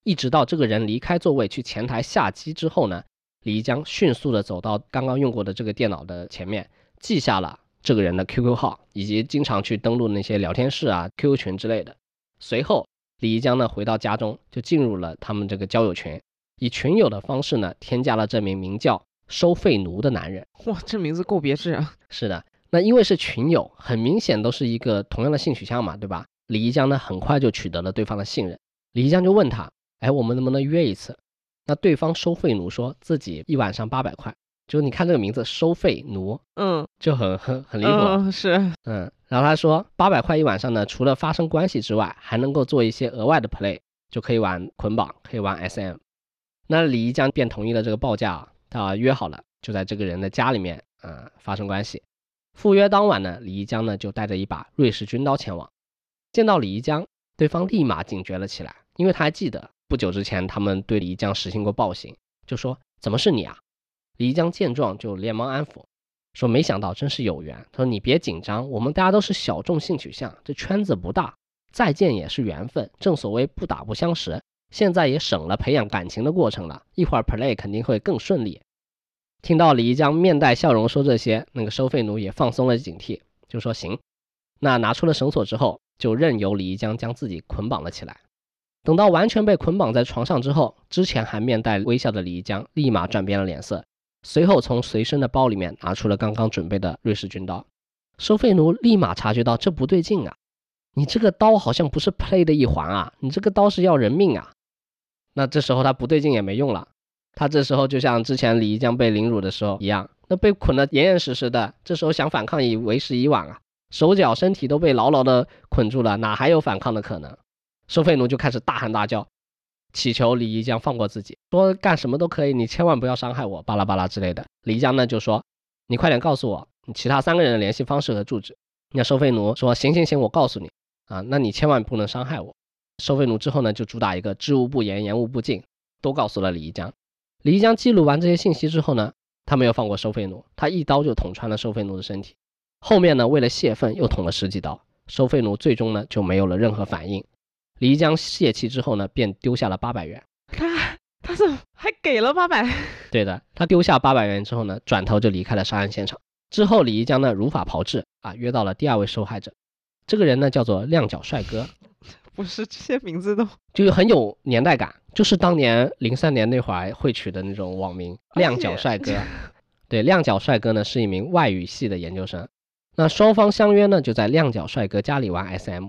S1: 一直到这个人离开座位去前台下机之后呢，李一江迅速的走到刚刚用过的这个电脑的前面，记下了。这个人的 QQ 号以及经常去登录那些聊天室啊、QQ 群之类的。随后，李一江呢回到家中，就进入了他们这个交友群，以群友的方式呢添加了这名名叫收费奴的男人。
S2: 哇，这名字够别致啊！
S1: 是的，那因为是群友，很明显都是一个同样的性取向嘛，对吧？李一江呢很快就取得了对方的信任。李一江就问他：“哎，我们能不能约一次？”那对方收费奴说自己一晚上八百块。就你看这个名字，收费奴，
S2: 嗯，
S1: 就很很很离谱，
S2: 是，
S1: 嗯，然后他说八百块一晚上呢，除了发生关系之外，还能够做一些额外的 play，就可以玩捆绑，可以玩 SM。那李一江便同意了这个报价，他约好了，就在这个人的家里面，啊，发生关系。赴约当晚呢，李一江呢就带着一把瑞士军刀前往，见到李一江，对方立马警觉了起来，因为他还记得不久之前他们对李一江实行过暴行，就说怎么是你啊？李一江见状就连忙安抚，说：“没想到真是有缘。”他说：“你别紧张，我们大家都是小众性取向，这圈子不大，再见也是缘分。正所谓不打不相识，现在也省了培养感情的过程了。一会儿 play 肯定会更顺利。”听到李一江面带笑容说这些，那个收费奴也放松了警惕，就说：“行。”那拿出了绳索之后，就任由李一江将自己捆绑了起来。等到完全被捆绑在床上之后，之前还面带微笑的李一江立马转变了脸色。随后从随身的包里面拿出了刚刚准备的瑞士军刀，收费奴立马察觉到这不对劲啊！你这个刀好像不是 play 的一环啊，你这个刀是要人命啊！那这时候他不对劲也没用了，他这时候就像之前李一江被凌辱的时候一样，那被捆得严严实实的，这时候想反抗已为时已晚啊，手脚身体都被牢牢的捆住了，哪还有反抗的可能？收费奴就开始大喊大叫。祈求李一江放过自己，说干什么都可以，你千万不要伤害我，巴拉巴拉之类的。李一江呢就说，你快点告诉我你其他三个人的联系方式和住址。那收费奴说，行行行，我告诉你啊，那你千万不能伤害我。收费奴之后呢就主打一个知无不言，言无不尽，都告诉了李一江。李一江记录完这些信息之后呢，他没有放过收费奴，他一刀就捅穿了收费奴的身体。后面呢为了泄愤又捅了十几刀，收费奴最终呢就没有了任何反应。李一江泄气之后呢，便丢下了八百元。
S2: 他他怎么还给了八百？
S1: 对的，他丢下八百元之后呢，转头就离开了杀人现场。之后，李一江呢如法炮制啊，约到了第二位受害者。这个人呢叫做亮脚帅哥。
S2: 不是这些名字都
S1: 就是很有年代感，就是当年零三年那会儿会取的那种网名“亮脚帅哥”。对，亮脚帅哥呢是一名外语系的研究生。那双方相约呢就在亮脚帅哥家里玩 SM。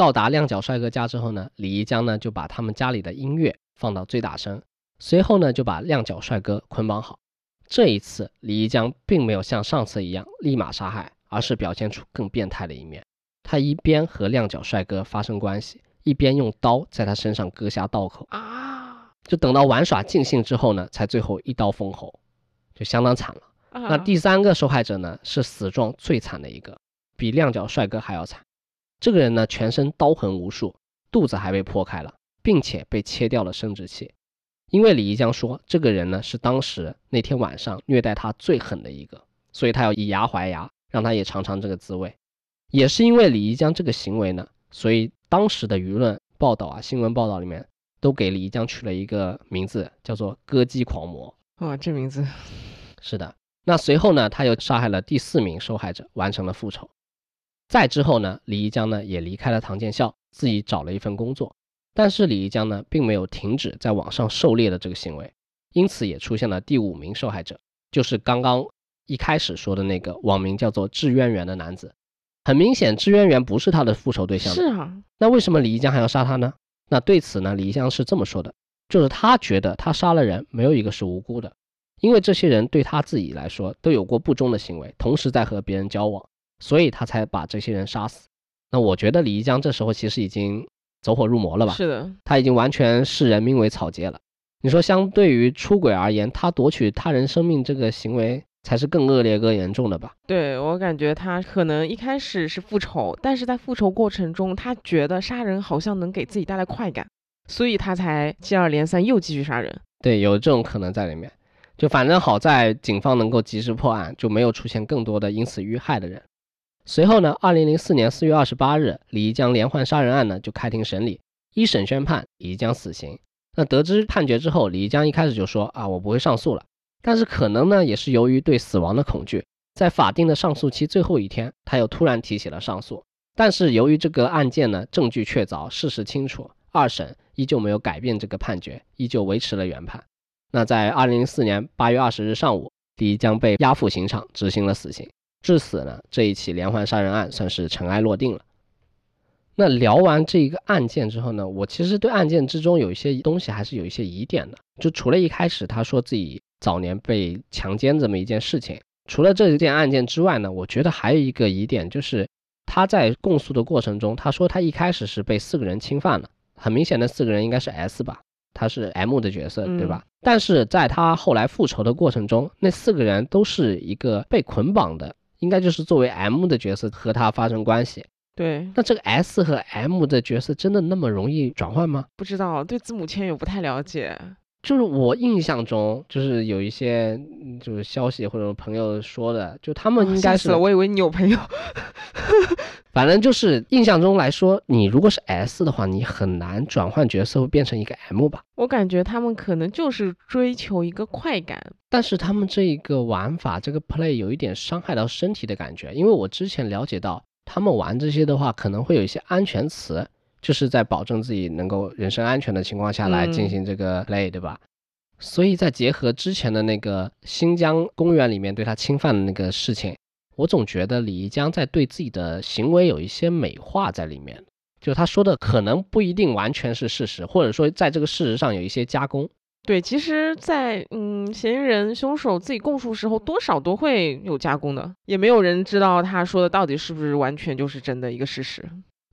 S1: 到达亮脚帅哥家之后呢，李一江呢就把他们家里的音乐放到最大声，随后呢就把亮脚帅哥捆绑好。这一次，李一江并没有像上次一样立马杀害，而是表现出更变态的一面。他一边和亮脚帅哥发生关系，一边用刀在他身上割下刀口
S2: 啊，
S1: 就等到玩耍尽兴之后呢，才最后一刀封喉，就相当惨了。那第三个受害者呢，是死状最惨的一个，比亮脚帅哥还要惨。这个人呢，全身刀痕无数，肚子还被破开了，并且被切掉了生殖器。因为李一江说，这个人呢是当时那天晚上虐待他最狠的一个，所以他要以牙还牙，让他也尝尝这个滋味。也是因为李一江这个行为呢，所以当时的舆论报道啊，新闻报道里面都给李一江取了一个名字，叫做“割鸡狂魔”。
S2: 哇，这名字
S1: 是的。那随后呢，他又杀害了第四名受害者，完成了复仇。再之后呢，李一江呢也离开了唐建校，自己找了一份工作。但是李一江呢，并没有停止在网上狩猎的这个行为，因此也出现了第五名受害者，就是刚刚一开始说的那个网名叫做“志渊源”的男子。很明显，志渊源不是他的复仇对象。
S2: 是啊，
S1: 那为什么李一江还要杀他呢？那对此呢，李一江是这么说的，就是他觉得他杀了人，没有一个是无辜的，因为这些人对他自己来说都有过不忠的行为，同时在和别人交往，所以他才把这些人杀死。那我觉得李一江这时候其实已经。走火入魔了吧？
S2: 是的，
S1: 他已经完全视人命为草芥了。你说，相对于出轨而言，他夺取他人生命这个行为才是更恶劣、更严重的吧？
S2: 对我感觉，他可能一开始是复仇，但是在复仇过程中，他觉得杀人好像能给自己带来快感，所以他才接二连三又继续杀人。
S1: 对，有这种可能在里面。就反正好在警方能够及时破案，就没有出现更多的因此遇害的人。随后呢？二零零四年四月二十八日，李一江连环杀人案呢就开庭审理，一审宣判李一江死刑。那得知判决之后，李一江一开始就说啊，我不会上诉了。但是可能呢，也是由于对死亡的恐惧，在法定的上诉期最后一天，他又突然提起了上诉。但是由于这个案件呢证据确凿，事实清楚，二审依旧没有改变这个判决，依旧维持了原判。那在二零零四年八月二十日上午，李一江被押赴刑场执行了死刑。至此呢，这一起连环杀人案算是尘埃落定了。那聊完这一个案件之后呢，我其实对案件之中有一些东西还是有一些疑点的。就除了一开始他说自己早年被强奸这么一件事情，除了这一件案件之外呢，我觉得还有一个疑点就是他在供述的过程中，他说他一开始是被四个人侵犯了，很明显的四个人应该是 S 吧，他是 M 的角色对吧？但是在他后来复仇的过程中，那四个人都是一个被捆绑的。应该就是作为 M 的角色和他发生关系。
S2: 对，
S1: 那这个 S 和 M 的角色真的那么容易转换吗？
S2: 不知道，对字母签也不太了解。
S1: 就是我印象中，就是有一些就是消息或者朋友说的，就他们应该是，
S2: 我以为你有朋友。
S1: 反正就是印象中来说，你如果是 S 的话，你很难转换角色会变成一个 M 吧？
S2: 我感觉他们可能就是追求一个快感，
S1: 但是他们这一个玩法，这个 play 有一点伤害到身体的感觉，因为我之前了解到，他们玩这些的话，可能会有一些安全词，就是在保证自己能够人身安全的情况下来进行这个 play，对吧？所以再结合之前的那个新疆公园里面对他侵犯的那个事情。我总觉得李一江在对自己的行为有一些美化在里面，就他说的可能不一定完全是事实，或者说在这个事实上有一些加工。
S2: 对，其实，在嗯，嫌疑人凶手自己供述时候，多少都会有加工的，也没有人知道他说的到底是不是完全就是真的一个事实。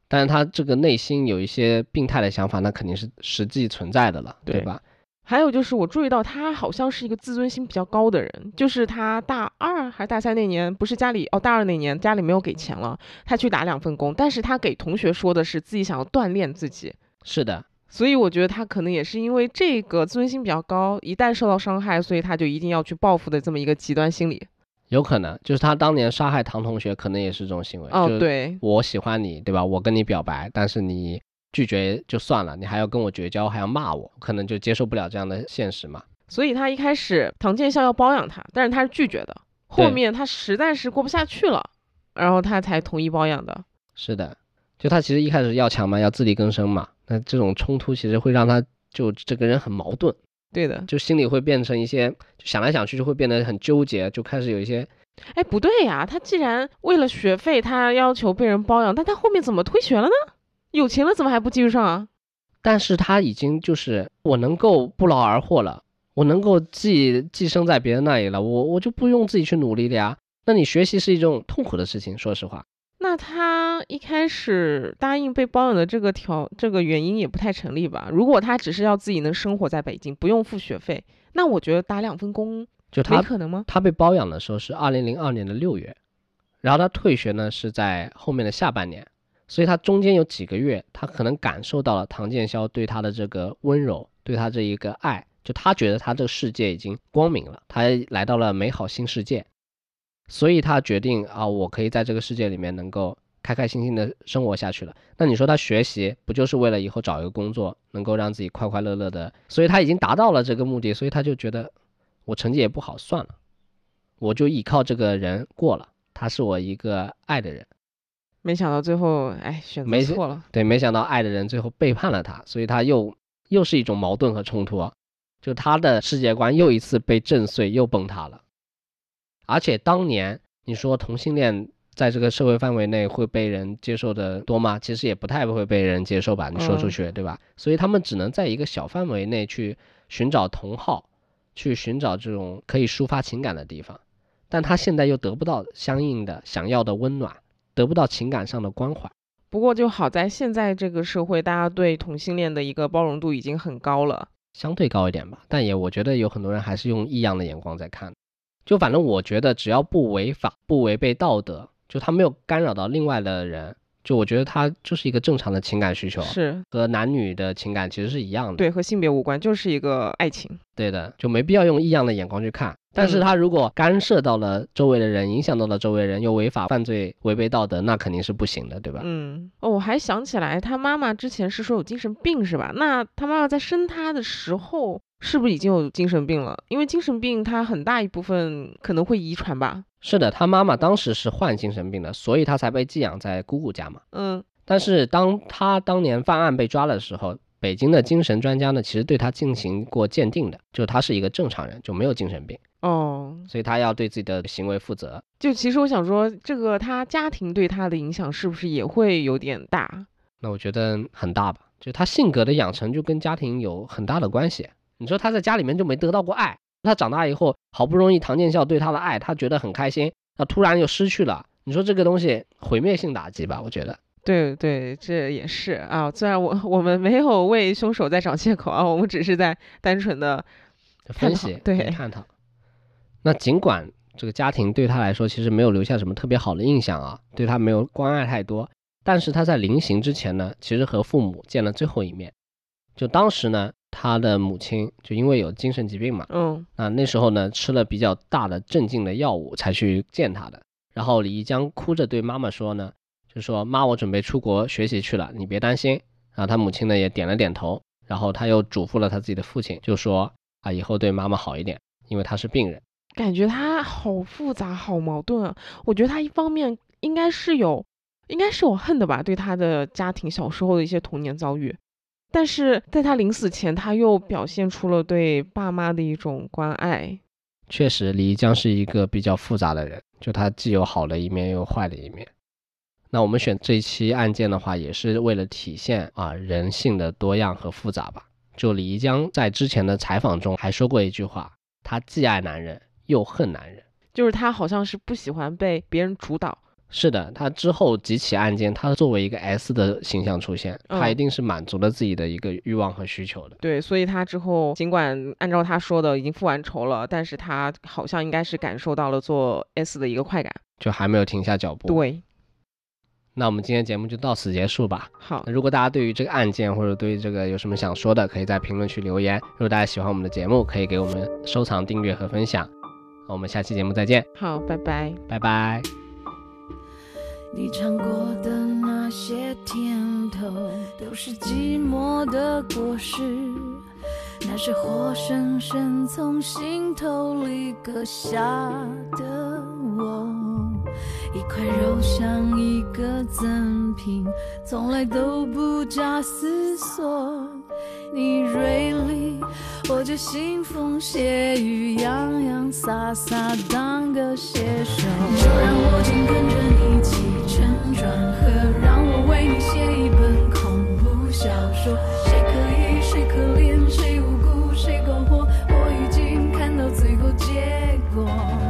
S1: 但是他这个内心有一些病态的想法，那肯定是实际存在的了，对吧？
S2: 还有就是，我注意到他好像是一个自尊心比较高的人。就是他大二还是大三那年，不是家里哦，大二那年家里没有给钱了，他去打两份工。但是他给同学说的是自己想要锻炼自己。
S1: 是的，
S2: 所以我觉得他可能也是因为这个自尊心比较高，一旦受到伤害，所以他就一定要去报复的这么一个极端心理。
S1: 有可能就是他当年杀害唐同学，可能也是这种行为。
S2: 哦，对，
S1: 我喜欢你，对吧？我跟你表白，但是你。拒绝就算了，你还要跟我绝交，还要骂我，可能就接受不了这样的现实嘛。
S2: 所以他一开始唐建孝要包养他，但是他是拒绝的。后面他实在是过不下去了，然后他才同意包养的。
S1: 是的，就他其实一开始要强嘛，要自力更生嘛。那这种冲突其实会让他就这个人很矛盾。
S2: 对的，
S1: 就心里会变成一些想来想去就会变得很纠结，就开始有一些。
S2: 哎，不对呀，他既然为了学费他要求被人包养，但他后面怎么退学了呢？有钱了怎么还不继续上啊？
S1: 但是他已经就是我能够不劳而获了，我能够寄寄生在别人那里了，我我就不用自己去努力了呀。那你学习是一种痛苦的事情，说实话。
S2: 那他一开始答应被包养的这个条这个原因也不太成立吧？如果他只是要自己能生活在北京，不用付学费，那我觉得打两份工
S1: 就他
S2: 没可能吗？
S1: 他被包养的时候是二零零二年的六月，然后他退学呢是在后面的下半年，所以他中间有几个月，他可能感受到了唐建霄对他的这个温柔，对他这一个爱，就他觉得他这个世界已经光明了，他来到了美好新世界，所以他决定啊，我可以在这个世界里面能够开开心心的生活下去了。那你说他学习不就是为了以后找一个工作，能够让自己快快乐乐的？所以他已经达到了这个目的，所以他就觉得我成绩也不好，算了，我就依靠这个人过了。他是我一个爱的人，
S2: 没想到最后，哎，选择
S1: 没
S2: 错了。
S1: 对，没想到爱的人最后背叛了他，所以他又又是一种矛盾和冲突啊，就他的世界观又一次被震碎，又崩塌了。而且当年你说同性恋在这个社会范围内会被人接受的多吗？其实也不太会被人接受吧，你说出去，对吧？所以他们只能在一个小范围内去寻找同好，去寻找这种可以抒发情感的地方。但他现在又得不到相应的想要的温暖，得不到情感上的关怀。
S2: 不过就好在现在这个社会，大家对同性恋的一个包容度已经很高了。
S1: 相对高一点吧，但也我觉得有很多人还是用异样的眼光在看。就反正我觉得，只要不违法、不违背道德，就他没有干扰到另外的人，就我觉得他就是一个正常的情感需求，
S2: 是
S1: 和男女的情感其实是一样的。
S2: 对，和性别无关，就是一个爱情。
S1: 对的，就没必要用异样的眼光去看。但是他如果干涉到了周围的人，影响到了周围人，又违法犯罪、违背道德，那肯定是不行的，对吧？
S2: 嗯，哦，我还想起来，他妈妈之前是说有精神病，是吧？那他妈妈在生他的时候，是不是已经有精神病了？因为精神病它很大一部分可能会遗传吧。
S1: 是的，他妈妈当时是患精神病的，所以他才被寄养在姑姑家嘛。
S2: 嗯，
S1: 但是当他当年犯案被抓的时候，北京的精神专家呢，其实对他进行过鉴定的，就是他是一个正常人，就没有精神病。
S2: 哦，
S1: 所以他要对自己的行为负责。
S2: 就其实我想说，这个他家庭对他的影响是不是也会有点大？
S1: 那我觉得很大吧，就他性格的养成就跟家庭有很大的关系。你说他在家里面就没得到过爱，他长大以后好不容易唐建孝对他的爱，他觉得很开心，那突然又失去了，你说这个东西毁灭性打击吧？我觉得。
S2: 对对，这也是啊。虽然我 我们没有为凶手在找借口啊，我们只是在单纯的
S1: 分析
S2: 对
S1: 探讨。那尽管这个家庭对他来说其实没有留下什么特别好的印象啊，对他没有关爱太多，但是他在临行之前呢，其实和父母见了最后一面。就当时呢，他的母亲就因为有精神疾病嘛，
S2: 嗯，
S1: 那那时候呢吃了比较大的镇静的药物才去见他的。然后李一江哭着对妈妈说呢，就说妈，我准备出国学习去了，你别担心。然后他母亲呢也点了点头，然后他又嘱咐了他自己的父亲，就说啊，以后对妈妈好一点，因为他是病人。
S2: 感觉他好复杂，好矛盾啊！我觉得他一方面应该是有，应该是有恨的吧，对他的家庭小时候的一些童年遭遇，但是在他临死前，他又表现出了对爸妈的一种关爱。
S1: 确实，李一江是一个比较复杂的人，就他既有好的一面，又有坏的一面。那我们选这一期案件的话，也是为了体现啊人性的多样和复杂吧。就李一江在之前的采访中还说过一句话，他既爱男人。又恨男人，
S2: 就是他好像是不喜欢被别人主导。
S1: 是的，他之后几起案件，他作为一个 S 的形象出现，他一定是满足了自己的一个欲望和需求的。
S2: 对，所以他之后尽管按照他说的已经复完仇了，但是他好像应该是感受到了做 S 的一个快感，
S1: 就还没有停下脚步。
S2: 对。
S1: 那我们今天节目就到此结束吧。
S2: 好，
S1: 如果大家对于这个案件或者对于这个有什么想说的，可以在评论区留言。如果大家喜欢我们的节目，可以给我们收藏、订阅和分享。我们下期节目再见。
S2: 好，拜拜，
S1: 拜拜。
S3: 你尝过的那些甜头，都是寂寞的果实。那是活生生从心头里割下的我，一块肉像一个赠品从来都不假思索。你锐利我就腥风血雨洋洋洒洒当个写手。就让我紧跟着你起承转合让我为你写一本恐怖小说。谁可疑谁可怜谁无辜谁苟活我已经看到最后结果。